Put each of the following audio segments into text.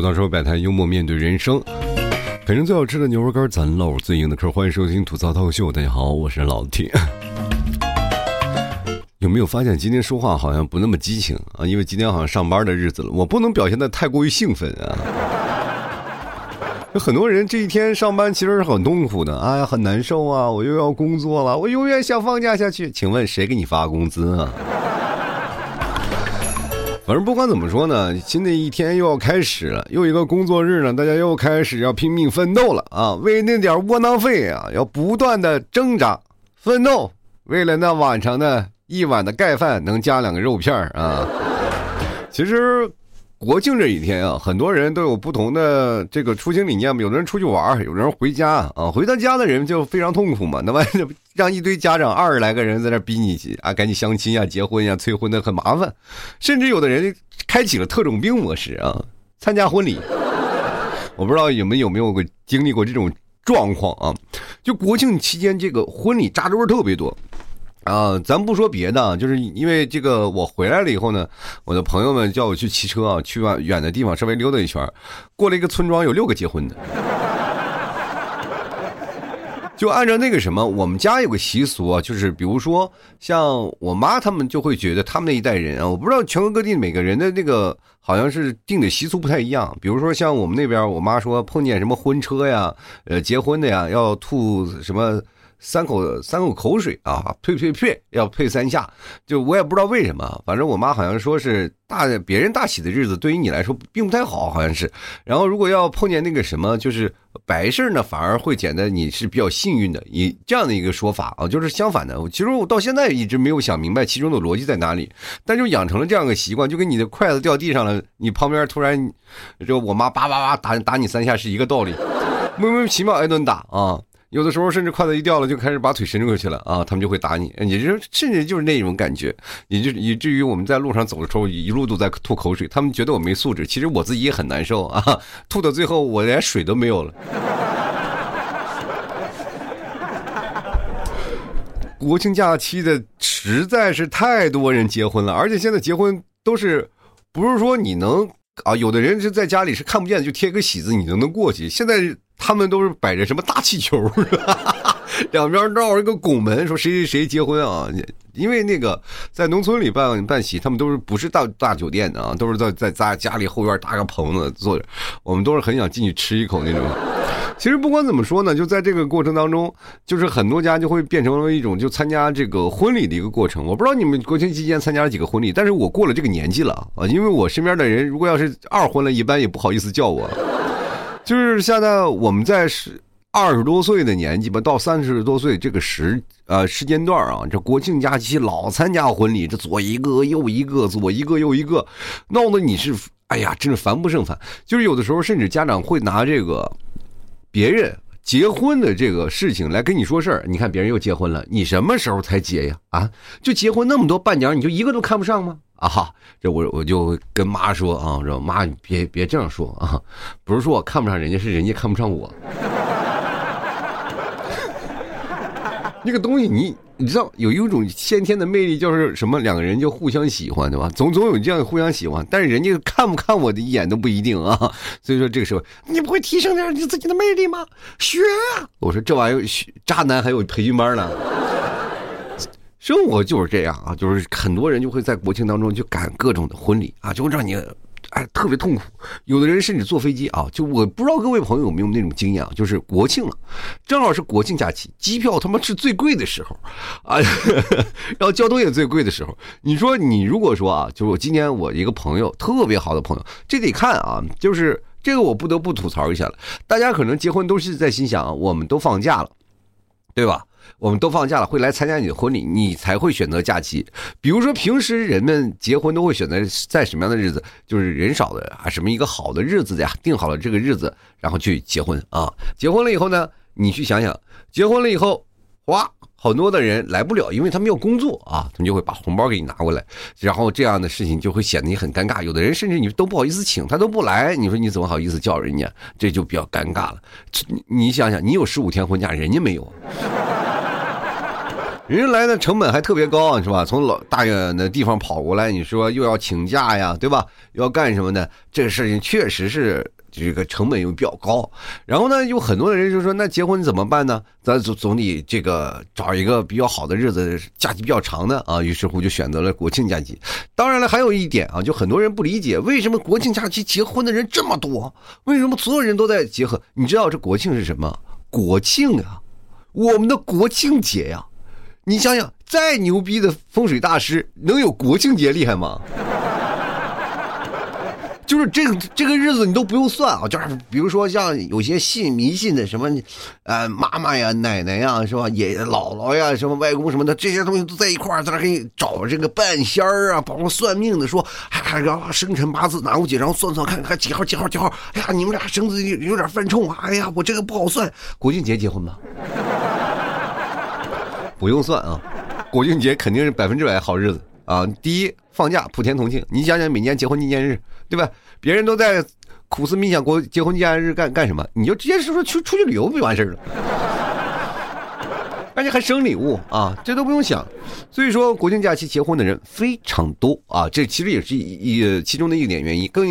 吐槽社会百态，幽默面对人生。啃着最好吃的牛肉干，咱唠最硬的嗑。欢迎收听吐槽脱口秀，大家好，我是老铁。有没有发现今天说话好像不那么激情啊？因为今天好像上班的日子了，我不能表现的太过于兴奋啊。有很多人这一天上班其实是很痛苦的，哎呀，很难受啊！我又要工作了，我永远想放假下去。请问谁给你发工资啊？反正不管怎么说呢，新的一天又要开始了，又一个工作日呢，大家又开始要拼命奋斗了啊！为那点窝囊废啊，要不断的挣扎奋斗，为了那晚上的一碗的盖饭能加两个肉片啊！其实。国庆这几天啊，很多人都有不同的这个出行理念嘛。有的人出去玩，有的人回家啊。回到家的人就非常痛苦嘛。那么让一堆家长二十来个人在那逼你啊，赶紧相亲呀、结婚呀、催婚的很麻烦。甚至有的人开启了特种兵模式啊，参加婚礼。我不知道你们有没有过经历过这种状况啊？就国庆期间，这个婚礼扎堆特别多。啊，咱不说别的，就是因为这个，我回来了以后呢，我的朋友们叫我去骑车啊，去远远的地方稍微溜达一圈，过了一个村庄，有六个结婚的。就按照那个什么，我们家有个习俗啊，就是比如说像我妈他们就会觉得他们那一代人啊，我不知道全国各地每个人的那个好像是定的习俗不太一样。比如说像我们那边，我妈说碰见什么婚车呀，呃，结婚的呀，要吐什么。三口三口口水啊，呸呸呸，要呸三下，就我也不知道为什么，反正我妈好像说是大别人大喜的日子，对于你来说并不太好，好像是。然后如果要碰见那个什么，就是白事呢，反而会显得你是比较幸运的，以这样的一个说法啊，就是相反的。其实我到现在一直没有想明白其中的逻辑在哪里，但就养成了这样的习惯，就跟你的筷子掉地上了，你旁边突然，就我妈叭叭叭打打你三下是一个道理，莫名其妙挨顿打啊。有的时候甚至筷子一掉了，就开始把腿伸过去了啊！他们就会打你，你就甚至就是那种感觉，也就以至于我们在路上走的时候，一路都在吐口水。他们觉得我没素质，其实我自己也很难受啊！吐到最后，我连水都没有了。国庆假期的实在是太多人结婚了，而且现在结婚都是不是说你能啊？有的人是在家里是看不见，就贴个喜字，你都能过去。现在。他们都是摆着什么大气球，两边绕一个拱门，说谁谁谁结婚啊？因为那个在农村里办办喜，他们都是不是大大酒店的啊，都是在在家家里后院搭个棚子坐着。我们都是很想进去吃一口那种。其实不管怎么说呢，就在这个过程当中，就是很多家就会变成了一种就参加这个婚礼的一个过程。我不知道你们国庆期间参加了几个婚礼，但是我过了这个年纪了啊，因为我身边的人如果要是二婚了，一般也不好意思叫我。就是现在我们在是二十多岁的年纪吧，到三十多岁这个时呃时间段啊，这国庆假期老参加婚礼，这左一个右一个，左一个右一个，闹得你是哎呀，真是烦不胜烦。就是有的时候甚至家长会拿这个别人结婚的这个事情来跟你说事儿。你看别人又结婚了，你什么时候才结呀？啊，就结婚那么多伴娘，你就一个都看不上吗？啊哈，这我我就跟妈说啊，说妈你别别这样说啊，不是说我看不上人家，是人家看不上我。那个东西你你知道有一种先天的魅力，就是什么？两个人就互相喜欢，对吧？总总有这样互相喜欢，但是人家看不看我的一眼都不一定啊。所以说这个时候你不会提升点你自己的魅力吗？学啊！我说这玩意儿，渣男还有培训班呢。生活就是这样啊，就是很多人就会在国庆当中就赶各种的婚礼啊，就会让你哎特别痛苦。有的人甚至坐飞机啊，就我不知道各位朋友有没有那种经验啊，就是国庆了，正好是国庆假期，机票他妈是最贵的时候啊，然后交通也最贵的时候。你说你如果说啊，就是我今年我一个朋友特别好的朋友，这得看啊，就是这个我不得不吐槽一下了。大家可能结婚都是在心想，我们都放假了，对吧？我们都放假了，会来参加你的婚礼，你才会选择假期。比如说，平时人们结婚都会选择在什么样的日子？就是人少的啊，什么一个好的日子呀？定好了这个日子，然后去结婚啊。结婚了以后呢，你去想想，结婚了以后，哇，很多的人来不了，因为他们要工作啊，他们就会把红包给你拿过来，然后这样的事情就会显得你很尴尬。有的人甚至你都不好意思请，他都不来，你说你怎么好意思叫人家？这就比较尴尬了。你想想，你有十五天婚假，人家没有。人来的成本还特别高，是吧？从老大远的地方跑过来，你说又要请假呀，对吧？要干什么的？这个事情确实是这个成本又比较高。然后呢，有很多的人就说：“那结婚怎么办呢？咱总总得这个找一个比较好的日子，假期比较长的啊。”于是乎就选择了国庆假期。当然了，还有一点啊，就很多人不理解，为什么国庆假期结婚的人这么多？为什么所有人都在结合？你知道这国庆是什么？国庆啊，我们的国庆节呀。你想想，再牛逼的风水大师，能有国庆节厉害吗？就是这个这个日子你都不用算啊，就是比如说像有些信迷信的什么，呃，妈妈呀、奶奶呀，是吧？爷爷姥姥呀、什么外公什么的，这些东西都在一块儿，在那给你找这个半仙儿啊，包括算命的说，还然后生辰八字拿过去，然后算算看看几号几号几号，哎呀，你们俩生子有点犯冲啊，哎呀，我这个不好算。国庆节结婚吗？不用算啊，国庆节肯定是百分之百好日子啊！第一，放假普天同庆。你想想，每年结婚纪念日，对吧？别人都在苦思冥想过结婚纪念日干干什么，你就直接说说去出去旅游不就完事儿了？而且还生礼物啊，这都不用想。所以说，国庆假期结婚的人非常多啊，这其实也是一其中的一点原因。更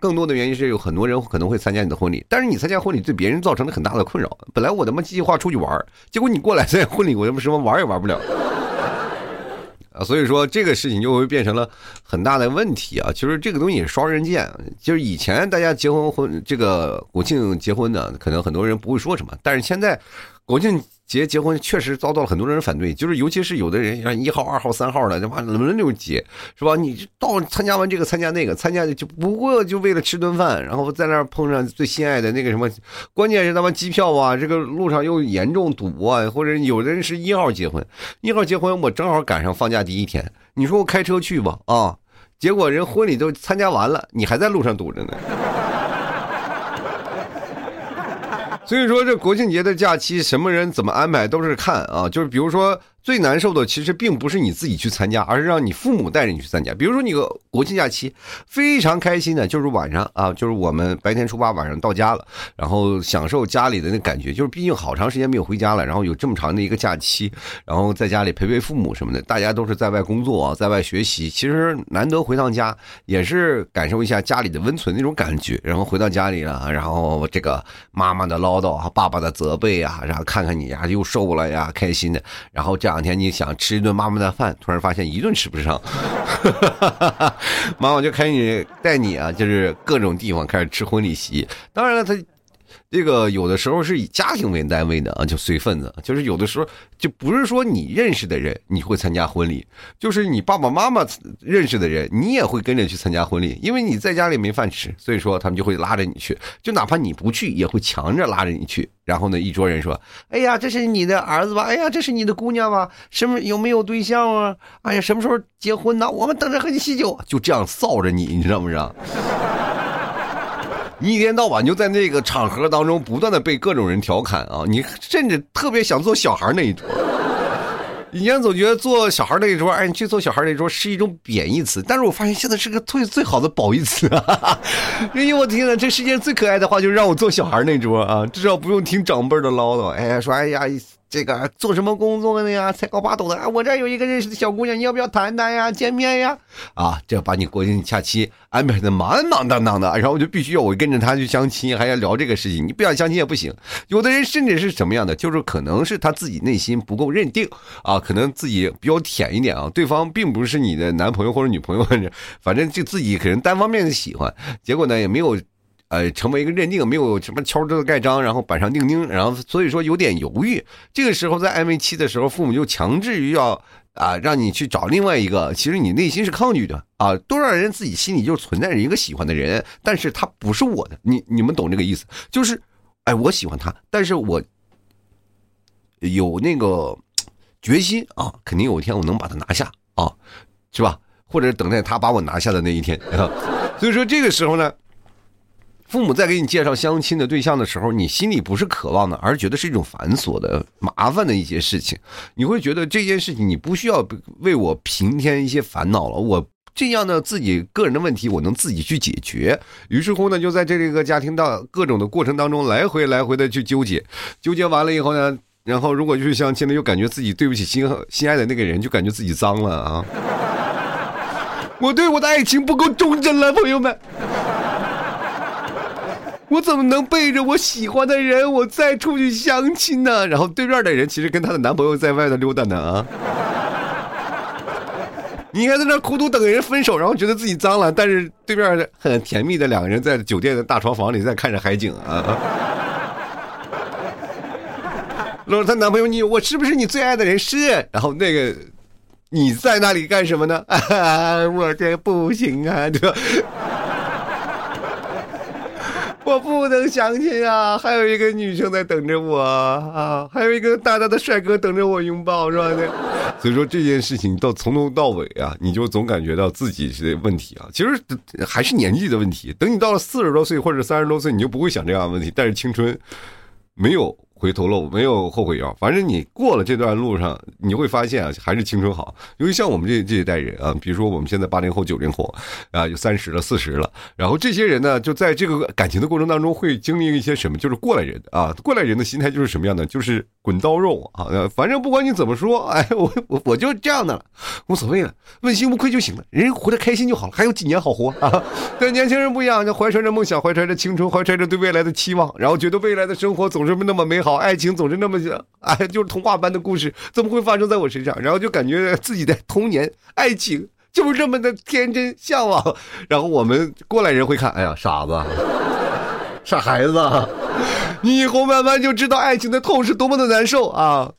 更多的原因是有很多人可能会参加你的婚礼，但是你参加婚礼对别人造成了很大的困扰。本来我他妈计划出去玩，结果你过来参加婚礼，我他妈什么玩也玩不了 啊！所以说这个事情就会变成了很大的问题啊！其实这个东西也是双刃剑。就是以前大家结婚婚这个国庆结婚的，可能很多人不会说什么，但是现在国庆。结结婚确实遭到了很多人反对，就是尤其是有的人像一号、二号、三号的，他妈轮流结，是吧？你到参加完这个，参加那个，参加就不过就为了吃顿饭，然后在那儿碰上最心爱的那个什么，关键是他妈机票啊，这个路上又严重堵啊，或者有的人是一号结婚，一号结婚我正好赶上放假第一天，你说我开车去吧啊？结果人婚礼都参加完了，你还在路上堵着呢。所以说，这国庆节的假期，什么人怎么安排都是看啊，就是比如说。最难受的其实并不是你自己去参加，而是让你父母带着你去参加。比如说你个国庆假期非常开心的，就是晚上啊，就是我们白天出发，晚上到家了，然后享受家里的那感觉。就是毕竟好长时间没有回家了，然后有这么长的一个假期，然后在家里陪陪父母什么的。大家都是在外工作，在外学习，其实难得回趟家，也是感受一下家里的温存那种感觉。然后回到家里了，然后这个妈妈的唠叨啊，爸爸的责备啊，然后看看你呀，又瘦了呀，开心的，然后这样。两天你想吃一顿妈妈的饭，突然发现一顿吃不上，妈妈就开始带你啊，就是各种地方开始吃婚礼席。当然了，他。这个有的时候是以家庭为单位的啊，就随份子，就是有的时候就不是说你认识的人你会参加婚礼，就是你爸爸妈妈认识的人，你也会跟着去参加婚礼，因为你在家里没饭吃，所以说他们就会拉着你去，就哪怕你不去，也会强着拉着你去。然后呢，一桌人说：“哎呀，这是你的儿子吧？哎呀，这是你的姑娘吧？什么有没有对象啊？哎呀，什么时候结婚呢？我们等着喝你喜酒。”就这样臊着你，你知道不知道？你一天到晚就在那个场合当中不断的被各种人调侃啊！你甚至特别想做小孩那一桌。以前总觉得做小孩那一桌，哎，你去做小孩那一桌是一种贬义词，但是我发现现在是个最最好的褒义词啊！因为我天呐这世界上最可爱的话，就是让我做小孩那桌啊，至少不用听长辈的唠叨。哎，说哎呀。这个做什么工作的呀？才高八斗的啊！我这有一个认识的小姑娘，你要不要谈谈呀？见面呀？啊，这把你国庆假期安排的满满当当的，然后我就必须要我跟着他去相亲，还要聊这个事情。你不想相亲也不行。有的人甚至是什么样的？就是可能是他自己内心不够认定啊，可能自己比较舔一点啊，对方并不是你的男朋友或者女朋友，反正就自己可能单方面的喜欢，结果呢也没有。呃，成为一个认定，没有什么敲这个盖章，然后板上钉钉，然后所以说有点犹豫。这个时候在暧昧期的时候，父母就强制于要啊，让你去找另外一个。其实你内心是抗拒的啊，多少人自己心里就存在着一个喜欢的人，但是他不是我的。你你们懂这个意思？就是，哎，我喜欢他，但是我有那个决心啊，肯定有一天我能把他拿下啊，是吧？或者等待他把我拿下的那一天。所以说这个时候呢。父母在给你介绍相亲的对象的时候，你心里不是渴望的，而觉得是一种繁琐的、麻烦的一些事情。你会觉得这件事情你不需要为我平添一些烦恼了，我这样的自己个人的问题我能自己去解决。于是乎呢，就在这个家庭的各种的过程当中来回来回的去纠结，纠结完了以后呢。然后如果去相亲了，又感觉自己对不起心心爱的那个人，就感觉自己脏了啊！我对我的爱情不够忠贞了，朋友们，我怎么能背着我喜欢的人，我再出去相亲呢？然后对面的人其实跟她的男朋友在外头溜达呢啊！你应该在那苦苦等人分手，然后觉得自己脏了，但是对面很甜蜜的两个人在酒店的大床房里在看着海景啊。然后她男朋友你我是不是你最爱的人？是。然后那个你在那里干什么呢？啊 我这不行啊，这我不能相亲啊！还有一个女生在等着我啊，还有一个大大的帅哥等着我拥抱，是吧？所以说这件事情到从头到尾啊，你就总感觉到自己是问题啊。其实还是年纪的问题。等你到了四十多岁或者三十多岁，你就不会想这样的问题。但是青春没有。回头路没有后悔药，反正你过了这段路上，你会发现啊，还是青春好。因为像我们这这一代人啊，比如说我们现在八零后、九零后啊，有三十了、四十了，然后这些人呢，就在这个感情的过程当中，会经历一些什么？就是过来人啊，过来人的心态就是什么样的？就是滚刀肉啊，反正不管你怎么说，哎，我我我就这样的了，无所谓了，问心无愧就行了，人活得开心就好了，还有几年好活啊。对年轻人不一样，就怀揣着梦想，怀揣着青春，怀揣着对未来的期望，然后觉得未来的生活总是那么美好。爱情总是那么哎，就是童话般的故事，怎么会发生在我身上？然后就感觉自己的童年爱情就是这么的天真向往。然后我们过来人会看，哎呀，傻子，傻孩子，你以后慢慢就知道爱情的痛是多么的难受啊！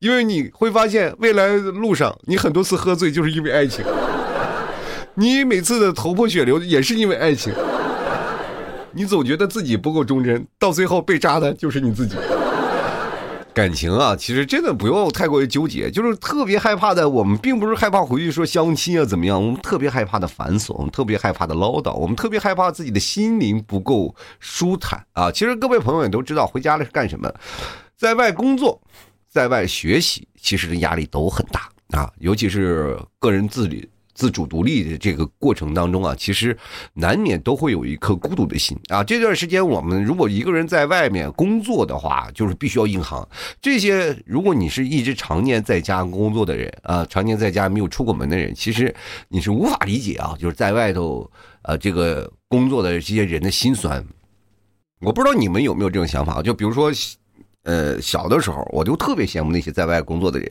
因为你会发现，未来路上你很多次喝醉就是因为爱情，你每次的头破血流也是因为爱情。你总觉得自己不够忠贞，到最后被扎的就是你自己。感情啊，其实真的不用太过于纠结，就是特别害怕的。我们并不是害怕回去说相亲啊怎么样，我们特别害怕的繁琐，我们特别害怕的唠叨，我们特别害怕自己的心灵不够舒坦啊。其实各位朋友也都知道，回家了是干什么，在外工作，在外学习，其实压力都很大啊，尤其是个人自理。自主独立的这个过程当中啊，其实难免都会有一颗孤独的心啊。这段时间我们如果一个人在外面工作的话，就是必须要硬扛。这些如果你是一直常年在家工作的人啊，常年在家没有出过门的人，其实你是无法理解啊，就是在外头呃这个工作的这些人的心酸。我不知道你们有没有这种想法，就比如说呃小的时候，我就特别羡慕那些在外工作的人。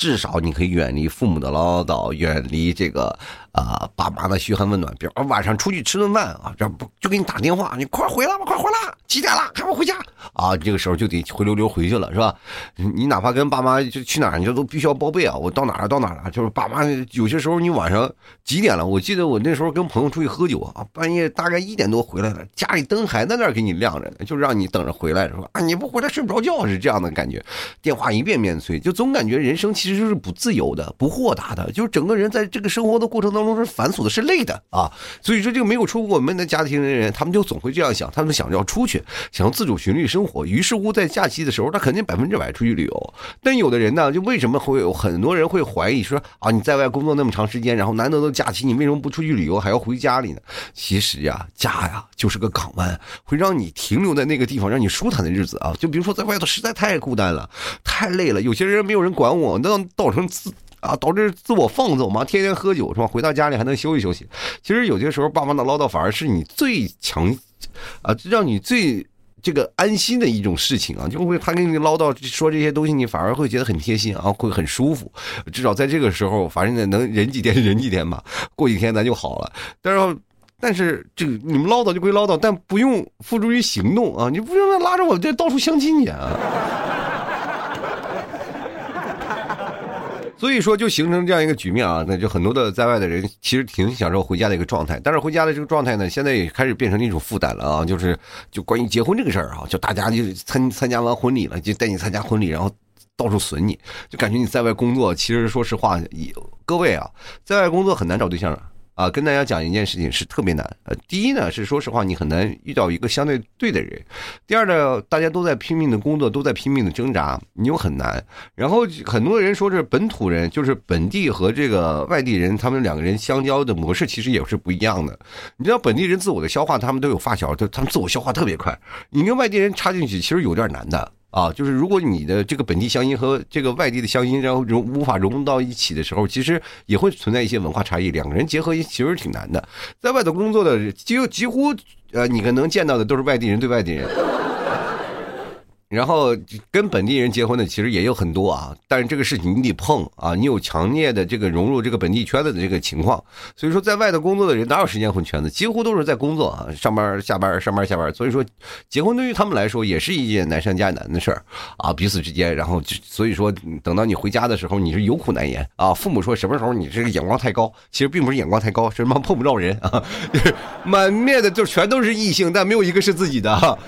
至少你可以远离父母的唠叨，远离这个啊爸妈的嘘寒问暖。比如晚上出去吃顿饭啊，这不就给你打电话，你快回来吧，快回来，几点了？还不回家啊？这个时候就得灰溜溜回去了，是吧？你哪怕跟爸妈就去哪儿，你就都必须要报备啊。我到哪儿到哪儿了？就是爸妈有些时候你晚上几点了？我记得我那时候跟朋友出去喝酒啊，半夜大概一点多回来了，家里灯还在那儿给你亮着呢，就让你等着回来，是吧？啊，你不回来睡不着觉是这样的感觉，电话一遍遍催，就总感觉人生其实。就是不自由的，不豁达的，就是整个人在这个生活的过程当当中是繁琐的，是累的啊。所以说，这个没有出过门的家庭的人，他们就总会这样想，他们想着要出去，想要自主寻觅生活。于是乎，在假期的时候，他肯定百分之百出去旅游。但有的人呢，就为什么会有很多人会怀疑说啊，你在外工作那么长时间，然后难得的假期，你为什么不出去旅游，还要回家里呢？其实呀，家呀就是个港湾，会让你停留在那个地方，让你舒坦的日子啊。就比如说在外头实在太孤单了，太累了，有些人没有人管我，那。造成自啊，导致自我放纵嘛，天天喝酒是吧？回到家里还能休息休息。其实有些时候，爸妈的唠叨反而是你最强啊，让你最这个安心的一种事情啊。就会他跟你唠叨说这些东西，你反而会觉得很贴心啊，会很舒服。至少在这个时候，反正能忍几天忍几天吧，过几天咱就好了。但是，但是这个你们唠叨就归唠叨，但不用付诸于行动啊！你不用拉着我这到处相亲去啊！所以说，就形成这样一个局面啊，那就很多的在外的人其实挺享受回家的一个状态，但是回家的这个状态呢，现在也开始变成一种负担了啊，就是就关于结婚这个事儿啊，就大家就参参加完婚礼了，就带你参加婚礼，然后到处损你，就感觉你在外工作，其实说实话，各位啊，在外工作很难找对象。啊，啊跟大家讲一件事情是特别难。呃，第一呢是说实话，你很难遇到一个相对对的人；第二呢，大家都在拼命的工作，都在拼命的挣扎，你又很难。然后很多人说是本土人，就是本地和这个外地人，他们两个人相交的模式其实也是不一样的。你知道本地人自我的消化，他们都有发小，就他们自我消化特别快。你跟外地人插进去，其实有点难的。啊，就是如果你的这个本地乡音和这个外地的乡音，然后融无法融到一起的时候，其实也会存在一些文化差异，两个人结合其实挺难的。在外头工作的，几几乎呃，你可能见到的都是外地人对外地人。然后跟本地人结婚的其实也有很多啊，但是这个事情你得碰啊，你有强烈的这个融入这个本地圈子的这个情况，所以说在外头工作的人哪有时间混圈子，几乎都是在工作啊，上班下班上班下班，所以说结婚对于他们来说也是一件难上加难的事儿啊，彼此之间，然后所以说等到你回家的时候，你是有苦难言啊，父母说什么时候你这个眼光太高，其实并不是眼光太高，是他妈碰不着人啊，满面的就全都是异性，但没有一个是自己的。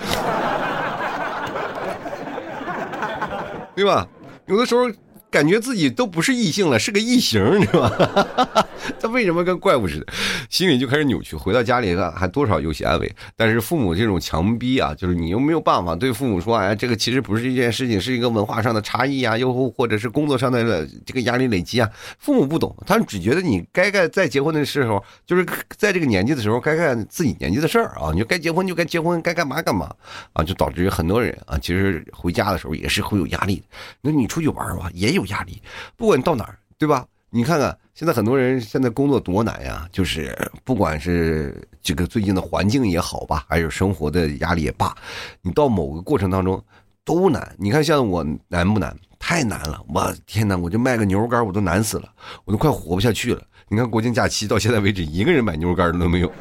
对吧？有的时候。感觉自己都不是异性了，是个异形，你知道吧？他为什么跟怪物似的？心里就开始扭曲。回到家里还多少有些安慰，但是父母这种强逼啊，就是你又没有办法对父母说，哎，这个其实不是一件事情，是一个文化上的差异啊，又或者是工作上的这个压力累积啊。父母不懂，他们只觉得你该干在结婚的时候，就是在这个年纪的时候该干自己年纪的事儿啊，你就该结婚就该结婚，该干嘛干嘛啊，就导致于很多人啊，其实回家的时候也是会有压力的。那你出去玩吧，也有。有压力，不管你到哪儿，对吧？你看看现在很多人现在工作多难呀，就是不管是这个最近的环境也好吧，还是生活的压力也罢，你到某个过程当中都难。你看像我难不难？太难了！我天哪，我就卖个牛肉干我都难死了，我都快活不下去了。你看国庆假期到现在为止，一个人买牛肉干的都没有。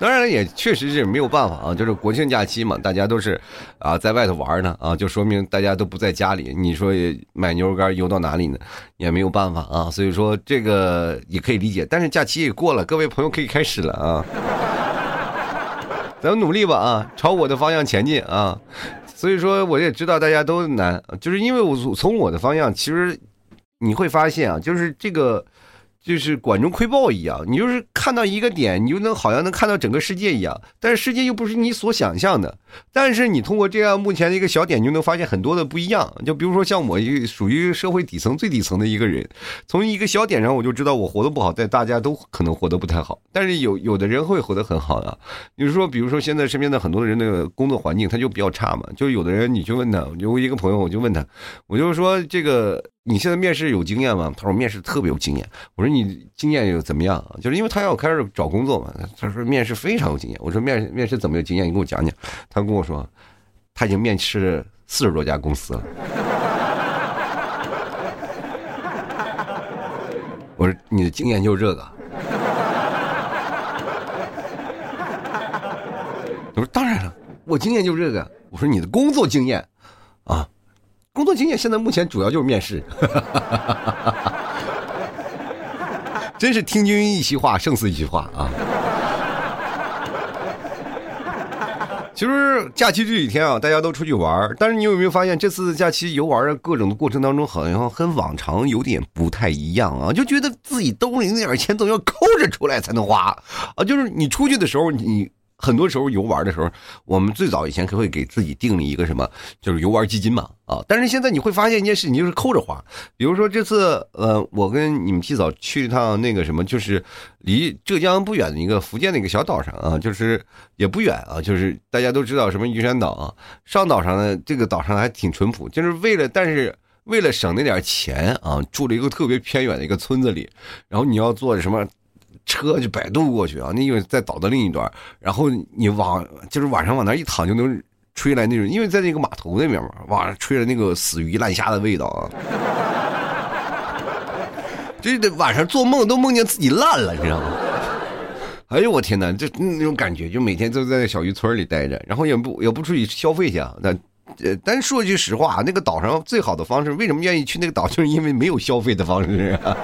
当然，也确实是没有办法啊，就是国庆假期嘛，大家都是啊在外头玩呢啊，就说明大家都不在家里。你说买牛肉干邮到哪里呢？也没有办法啊，所以说这个也可以理解。但是假期也过了，各位朋友可以开始了啊，咱们努力吧啊，朝我的方向前进啊。所以说我也知道大家都难，就是因为我从我的方向，其实你会发现啊，就是这个。就是管中窥豹一样，你就是看到一个点，你就能好像能看到整个世界一样，但是世界又不是你所想象的。但是你通过这样目前的一个小点，你就能发现很多的不一样。就比如说像我，一属于社会底层最底层的一个人，从一个小点上我就知道我活得不好，但大家都可能活得不太好。但是有有的人会活得很好啊。就是说，比如说现在身边的很多人的工作环境他就比较差嘛，就有的人你去问他，有一个朋友我就问他，我就说这个。你现在面试有经验吗？他说面试特别有经验。我说你你经验又怎么样？就是因为他要开始找工作嘛。他说面试非常有经验。我说面面试怎么有经验？你给我讲讲。他跟我说，他已经面试四十多家公司了。我说你的经验就是这个。我说当然了，我经验就是这个。我说你的工作经验啊。工作经验现在目前主要就是面试，真是听君一席话，胜似一席话啊！其实假期这几天啊，大家都出去玩但是你有没有发现，这次假期游玩的各种的过程当中，好像跟往常有点不太一样啊？就觉得自己兜里那点钱总要抠着出来才能花啊！就是你出去的时候，你。很多时候游玩的时候，我们最早以前可会给自己定了一个什么，就是游玩基金嘛，啊！但是现在你会发现一件事，你就是抠着花。比如说这次，呃，我跟你们提早去一趟那个什么，就是离浙江不远的一个福建的一个小岛上啊，就是也不远啊，就是大家都知道什么玉山岛啊。上岛上呢，这个岛上还挺淳朴，就是为了，但是为了省那点钱啊，住了一个特别偏远的一个村子里，然后你要做什么？车就摆渡过去啊！你以为在岛的另一端，然后你往就是晚上往那一躺就能吹来那种，因为在那个码头那边嘛，哇，吹来那个死鱼烂虾的味道啊！这 得晚上做梦都梦见自己烂了，你知道吗？哎呦我天哪，这那种感觉，就每天都在小渔村里待着，然后也不也不出去消费去啊。那呃，但说句实话，那个岛上最好的方式，为什么愿意去那个岛，就是因为没有消费的方式啊。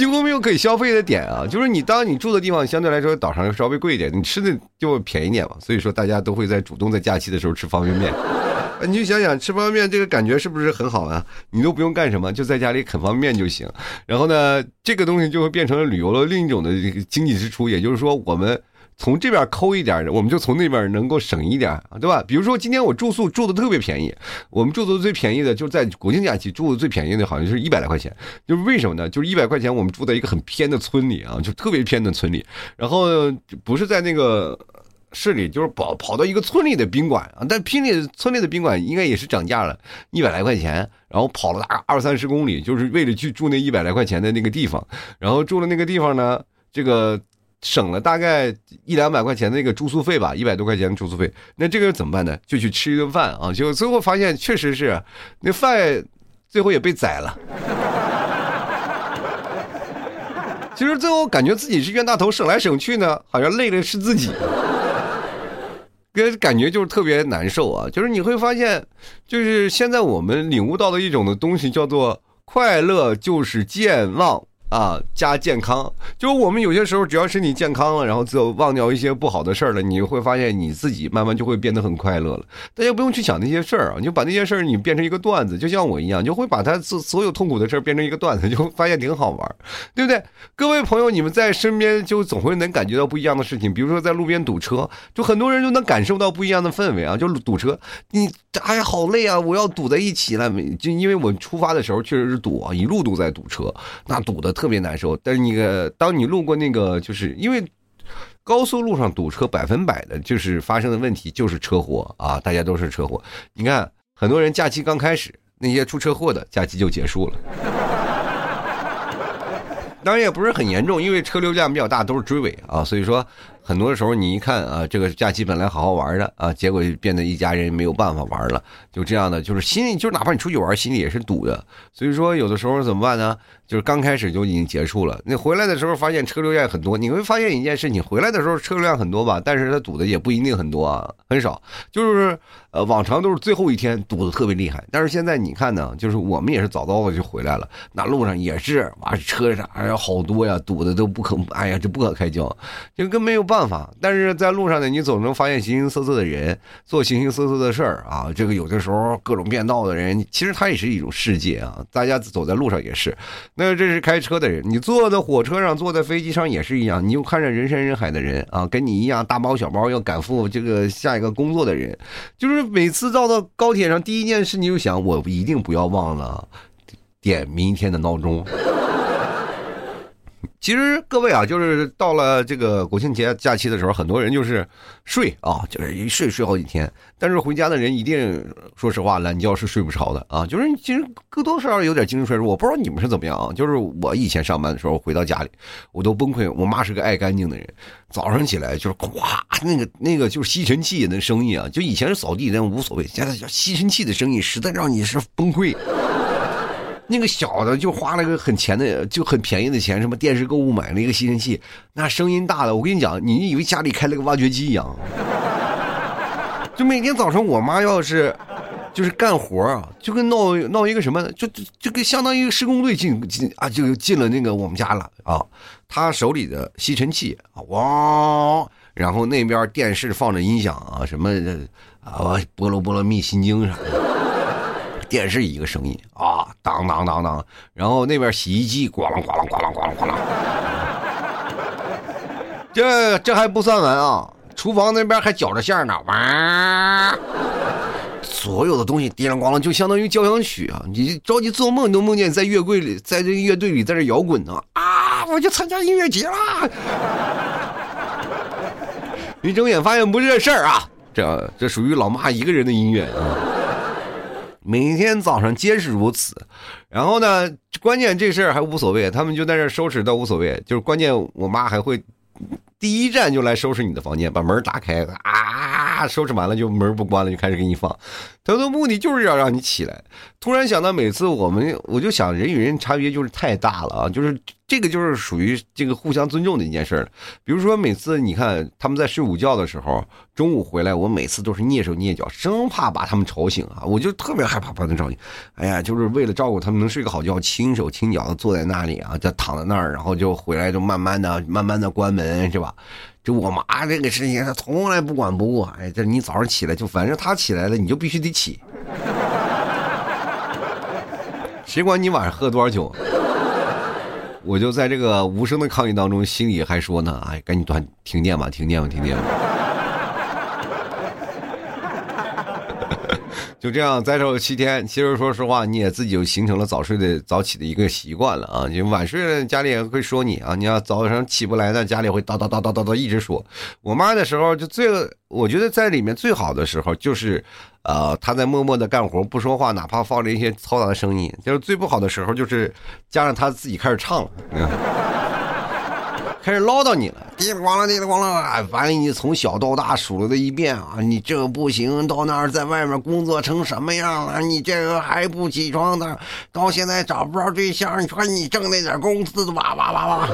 几乎没有可以消费的点啊，就是你当你住的地方相对来说岛上稍微贵一点，你吃的就便宜点嘛。所以说大家都会在主动在假期的时候吃方便面。你就想想吃方便面这个感觉是不是很好啊？你都不用干什么，就在家里啃方便面就行。然后呢，这个东西就会变成了旅游的另一种的经济支出，也就是说我们。从这边抠一点，我们就从那边能够省一点，对吧？比如说今天我住宿住的特别便宜，我们住的最便宜的就是在国庆假期住的最便宜的，好像就是一百来块钱。就是为什么呢？就是一百块钱，我们住在一个很偏的村里啊，就特别偏的村里。然后不是在那个市里，就是跑跑到一个村里的宾馆啊，但拼里村里的宾馆应该也是涨价了，一百来块钱，然后跑了大概二三十公里，就是为了去住那一百来块钱的那个地方，然后住的那个地方呢，这个省了大概一两百块钱的那个住宿费吧，一百多块钱的住宿费，那这个怎么办呢？就去吃一顿饭啊，结果最后发现确实是那饭最后也被宰了。其实最后感觉自己是冤大头，省来省去呢，好像累的是自己，跟感觉就是特别难受啊。就是你会发现，就是现在我们领悟到的一种的东西，叫做快乐就是健忘。啊，加健康，就是我们有些时候只要身体健康了，然后就忘掉一些不好的事儿了，你会发现你自己慢慢就会变得很快乐了。大家不用去想那些事儿啊，你就把那些事儿你变成一个段子，就像我一样，就会把他所所有痛苦的事儿变成一个段子，就发现挺好玩，对不对？各位朋友，你们在身边就总会能感觉到不一样的事情，比如说在路边堵车，就很多人就能感受到不一样的氛围啊，就堵车，你哎呀好累啊，我要堵在一起了，就因为我出发的时候确实是堵啊，一路都在堵车，那堵的。特别难受，但是你个，当你路过那个，就是因为高速路上堵车，百分百的就是发生的问题就是车祸啊，大家都是车祸。你看，很多人假期刚开始，那些出车祸的假期就结束了。当然也不是很严重，因为车流量比较大，都是追尾啊，所以说。很多时候你一看啊，这个假期本来好好玩的啊，结果变得一家人没有办法玩了，就这样的，就是心里就是哪怕你出去玩，心里也是堵的。所以说有的时候怎么办呢？就是刚开始就已经结束了，那回来的时候发现车流量很多，你会发现一件事，你回来的时候车流量很多吧，但是它堵的也不一定很多啊，很少，就是呃往常都是最后一天堵的特别厉害，但是现在你看呢，就是我们也是早早的就回来了，那路上也是哇车上哎呀好多呀，堵的都不可哎呀这不可开交，就跟没有办。法，但是在路上呢，你总能发现形形色色的人做形形色色的事儿啊。这个有的时候各种变道的人，其实他也是一种世界啊。大家走在路上也是，那这是开车的人，你坐在火车上、坐在飞机上也是一样。你就看着人山人海的人啊，跟你一样大包小包要赶赴这个下一个工作的人，就是每次到到高铁上，第一件事你就想，我一定不要忘了点明天的闹钟。其实各位啊，就是到了这个国庆节假期的时候，很多人就是睡啊，就是一睡睡好几天。但是回家的人一定说实话，懒觉是睡不着的啊。就是其实多多少有点精神衰弱。我不知道你们是怎么样啊。就是我以前上班的时候回到家里，我都崩溃。我妈是个爱干净的人，早上起来就是咵，那个那个就是吸尘器那声音啊。就以前是扫地那无所谓，现在叫吸尘器的声音，实在让你是崩溃。那个小的就花了个很钱的，就很便宜的钱，什么电视购物买了一个吸尘器，那声音大的，我跟你讲，你以为家里开了个挖掘机一样。就每天早上我妈要是，就是干活啊，就跟闹闹一个什么，就就就跟相当于施工队进进啊，就进了那个我们家了啊。他手里的吸尘器啊，哇，然后那边电视放着音响啊，什么啊，菠萝菠萝蜜心经啥的。电视一个声音啊，当当当当，然后那边洗衣机咣啷咣啷咣啷咣啷咣啷，这这还不算完啊，厨房那边还搅着馅呢，哇，所有的东西叮当咣啷，就相当于交响曲啊！你着急做梦你都梦见你在乐柜里，在这乐队里在这摇滚呢啊！我去参加音乐节啦！一睁眼发现不是这事儿啊，这这属于老妈一个人的音乐啊。每天早上皆是如此，然后呢，关键这事儿还无所谓，他们就在这收拾倒无所谓，就是关键我妈还会第一站就来收拾你的房间，把门打开啊，收拾完了就门不关了，就开始给你放，他的目的就是要让你起来。突然想到，每次我们我就想，人与人差别就是太大了啊，就是。这个就是属于这个互相尊重的一件事儿比如说，每次你看他们在睡午觉的时候，中午回来，我每次都是蹑手蹑脚，生怕把他们吵醒啊！我就特别害怕把他们吵醒。哎呀，就是为了照顾他们能睡个好觉，轻手轻脚的坐在那里啊，就躺在那儿，然后就回来就慢慢的、慢慢的关门，是吧？就我妈这个事情，她从来不管不顾。哎，这你早上起来就反正她起来了，你就必须得起。谁管你晚上喝多少酒？我就在这个无声的抗议当中，心里还说呢：“哎，赶紧断停电吧，停电吧，停电吧。”就这样再守七天。其实说实话，你也自己就形成了早睡的早起的一个习惯了啊。你晚睡了，家里也会说你啊。你要早上起不来呢，家里会叨叨叨叨叨叨一直说。我妈的时候就最，我觉得在里面最好的时候就是，呃，她在默默的干活不说话，哪怕放着一些嘈杂的声音。就是最不好的时候就是加上她自己开始唱了。开始唠叨你了，滴里咣啷，滴里咣啷，反正你从小到大数了这一遍啊，你这不行，到那儿在外面工作成什么样了？你这个还不起床的，到现在找不着对象，你说你挣那点工资，哇哇哇哇，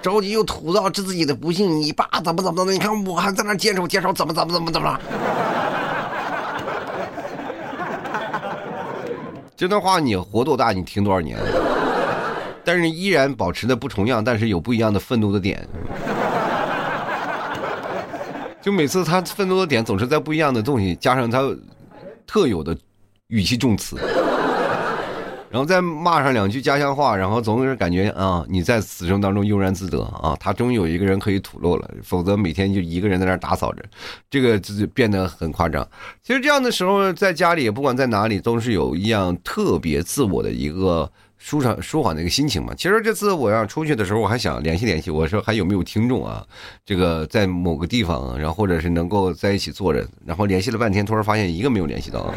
着急又吐槽自己的不幸，你爸怎么怎么怎么，你看我还在那坚守坚守，怎么怎么怎么怎么了？这段话你活多大？你听多少年？但是依然保持的不重样，但是有不一样的愤怒的点。就每次他愤怒的点总是在不一样的东西，加上他特有的语气重词，然后再骂上两句家乡话，然后总是感觉啊你在此生当中悠然自得啊，他终于有一个人可以吐露了，否则每天就一个人在那打扫着，这个就变得很夸张。其实这样的时候，在家里不管在哪里，都是有一样特别自我的一个。舒畅舒缓的一个心情嘛。其实这次我要出去的时候，我还想联系联系，我说还有没有听众啊？这个在某个地方，然后或者是能够在一起坐着，然后联系了半天，突然发现一个没有联系到。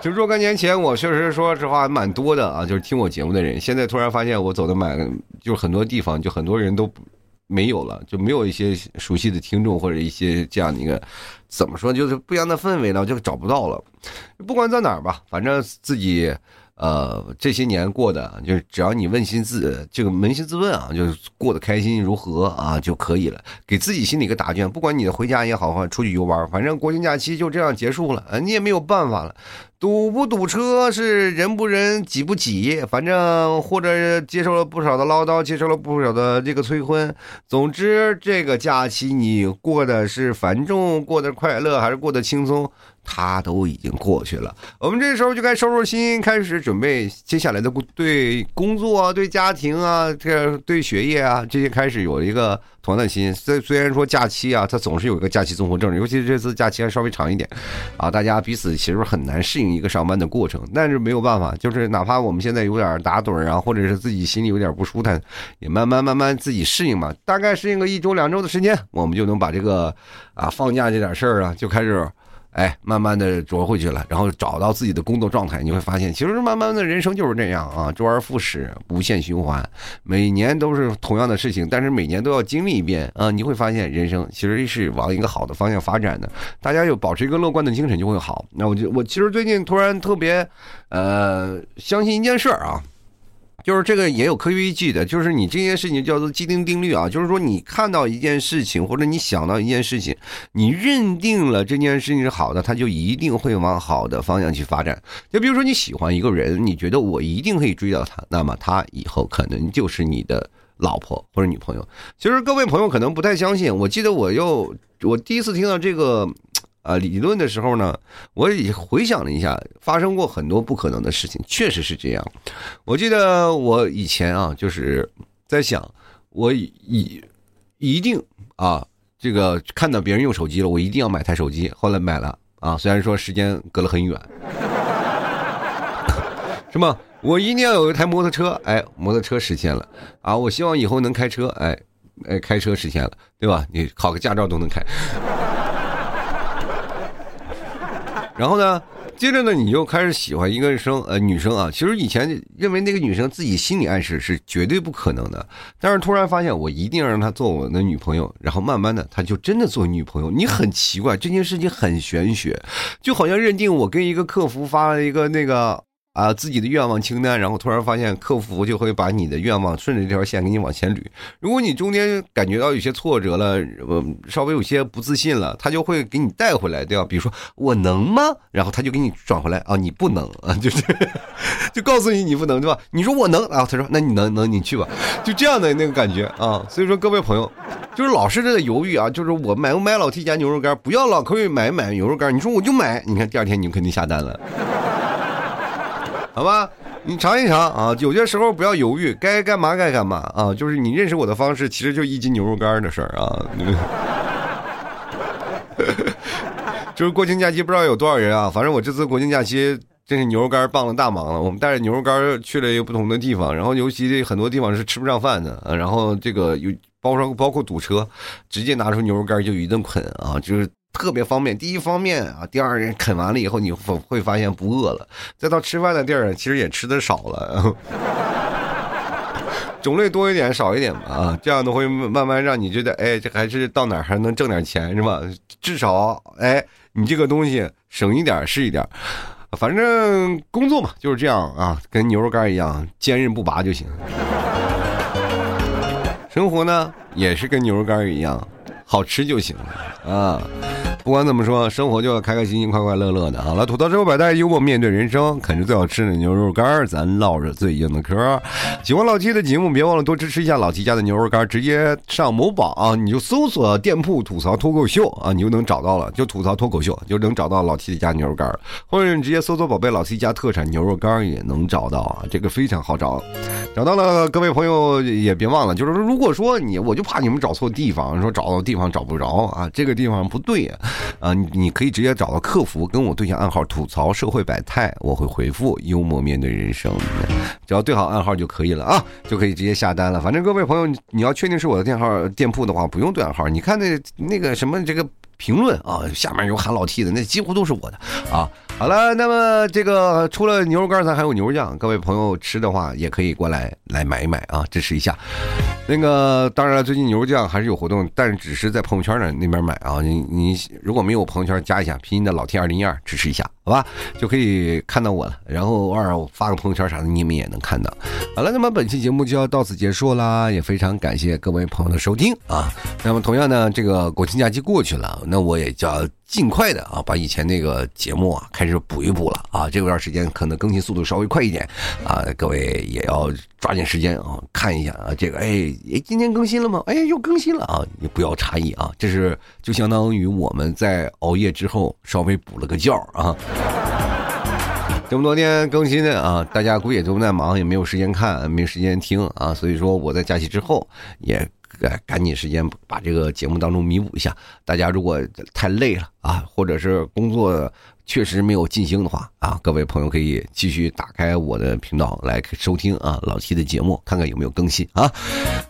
就若干年前，我确实说实话蛮多的啊，就是听我节目的人。现在突然发现我走的蛮，就是很多地方就很多人都没有了，就没有一些熟悉的听众或者一些这样的一个怎么说，就是不一样的氛围了，就找不到了。不管在哪儿吧，反正自己。呃，这些年过的，就是只要你问心自这个扪心自问啊，就是过得开心如何啊就可以了，给自己心里一个答卷。不管你回家也好，或出去游玩，反正国庆假期就这样结束了，你也没有办法了。堵不堵车是人不人挤不挤，反正或者接受了不少的唠叨，接受了不少的这个催婚。总之，这个假期你过的是繁重，过得快乐还是过得轻松？他都已经过去了，我们这时候就该收收心，开始准备接下来的对工作啊、对家庭啊、这对学业啊这些开始有一个同样的心。虽虽然说假期啊，它总是有一个假期综合症，尤其是这次假期还稍微长一点，啊，大家彼此其实很难适应一个上班的过程。但是没有办法，就是哪怕我们现在有点打盹啊，或者是自己心里有点不舒坦，也慢慢慢慢自己适应嘛。大概适应个一周两周的时间，我们就能把这个啊放假这点事儿啊就开始。哎，慢慢的着回去了，然后找到自己的工作状态，你会发现，其实慢慢的人生就是这样啊，周而复始，无限循环，每年都是同样的事情，但是每年都要经历一遍啊，你会发现人生其实是往一个好的方向发展的。大家有保持一个乐观的精神就会好。那我就我其实最近突然特别，呃，相信一件事儿啊。就是这个也有科学依据的，就是你这件事情叫做既定定律啊，就是说你看到一件事情或者你想到一件事情，你认定了这件事情是好的，它就一定会往好的方向去发展。就比如说你喜欢一个人，你觉得我一定可以追到他，那么他以后可能就是你的老婆或者女朋友。其实各位朋友可能不太相信，我记得我又我第一次听到这个。啊，理论的时候呢，我也回想了一下，发生过很多不可能的事情，确实是这样。我记得我以前啊，就是在想，我一一定啊，这个看到别人用手机了，我一定要买台手机。后来买了啊，虽然说时间隔了很远，是吗？我一定要有一台摩托车，哎，摩托车实现了啊！我希望以后能开车，哎，哎，开车实现了，对吧？你考个驾照都能开。然后呢，接着呢，你就开始喜欢一个生呃女生啊。其实以前认为那个女生自己心理暗示是绝对不可能的，但是突然发现我一定要让她做我的女朋友，然后慢慢的她就真的做女朋友。你很奇怪，这件事情很玄学，就好像认定我跟一个客服发了一个那个。啊，自己的愿望清单，然后突然发现客服就会把你的愿望顺着这条线给你往前捋。如果你中间感觉到有些挫折了，呃，稍微有些不自信了，他就会给你带回来，对吧？比如说我能吗？然后他就给你转回来啊，你不能啊，就是 就告诉你你不能，对吧？你说我能，然后他说那你能能你去吧，就这样的那个感觉啊。所以说各位朋友，就是老是在犹豫啊，就是我买不买老 T 家牛肉干，不要老可以买买牛肉干，你说我就买，你看第二天你就肯定下单了。好吧，你尝一尝啊！有些时候不要犹豫，该干嘛该干嘛啊！就是你认识我的方式，其实就一斤牛肉干的事儿啊。就是国庆假期不知道有多少人啊，反正我这次国庆假期真是牛肉干帮了大忙了。我们带着牛肉干去了一个不同的地方，然后尤其很多地方是吃不上饭的，然后这个有包括包括堵车，直接拿出牛肉干就一顿啃啊，就是特别方便。第一方面啊，第二啃完了以后你会会发现不饿了，再到吃饭的地儿其实也吃的少了。种类多一点少一点吧啊，这样的会慢慢让你觉得，哎，这还是到哪还能挣点钱是吧？至少，哎，你这个东西省一点是一点，反正工作嘛就是这样啊，跟牛肉干一样坚韧不拔就行。生活呢也是跟牛肉干一样，好吃就行了啊。不管怎么说，生活就要开开心心、快快乐乐的。好了，吐槽之后百代，幽默面对人生，啃着最好吃的牛肉干咱唠着最硬的嗑。喜欢老七的节目，别忘了多支持一下老七家的牛肉干直接上某宝啊，你就搜索店铺“吐槽脱口秀”啊，你就能找到了。就吐槽脱口秀，就能找到老七的家牛肉干或者你直接搜索“宝贝老七家特产牛肉干也能找到啊，这个非常好找。找到了，各位朋友也别忘了，就是说，如果说你，我就怕你们找错地方，说找到地方找不着啊，这个地方不对呀。啊，你你可以直接找到客服，跟我对下暗号，吐槽社会百态，我会回复幽默面对人生，只要对好暗号就可以了啊，就可以直接下单了。反正各位朋友，你要确定是我的店号店铺的话，不用对暗号，你看那那个什么这个评论啊，下面有喊老 T 的，那几乎都是我的啊。好了，那么这个除了牛肉干，咱还有牛肉酱。各位朋友吃的话，也可以过来来买一买啊，支持一下。那个当然了，最近牛肉酱还是有活动，但是只是在朋友圈那那边买啊。你你如果没有朋友圈，加一下拼音的老 T 二零一二，支持一下，好吧？就可以看到我了。然后偶尔发个朋友圈啥的，你们也能看到。好了，那么本期节目就要到此结束啦，也非常感谢各位朋友的收听啊。那么同样呢，这个国庆假期过去了，那我也叫。尽快的啊，把以前那个节目啊开始补一补了啊，这段时间可能更新速度稍微快一点啊，各位也要抓紧时间啊，看一下啊，这个哎哎，今天更新了吗？哎，又更新了啊，你不要诧异啊，这是就相当于我们在熬夜之后稍微补了个觉啊，这么多天更新的啊，大家估计也都在忙，也没有时间看，没时间听啊，所以说我在假期之后也。赶赶紧时间把这个节目当中弥补一下。大家如果太累了啊，或者是工作确实没有尽兴的话啊，各位朋友可以继续打开我的频道来收听啊老七的节目，看看有没有更新啊。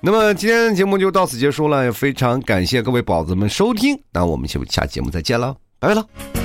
那么今天的节目就到此结束了，也非常感谢各位宝子们收听，那我们就下节目再见了，拜拜了。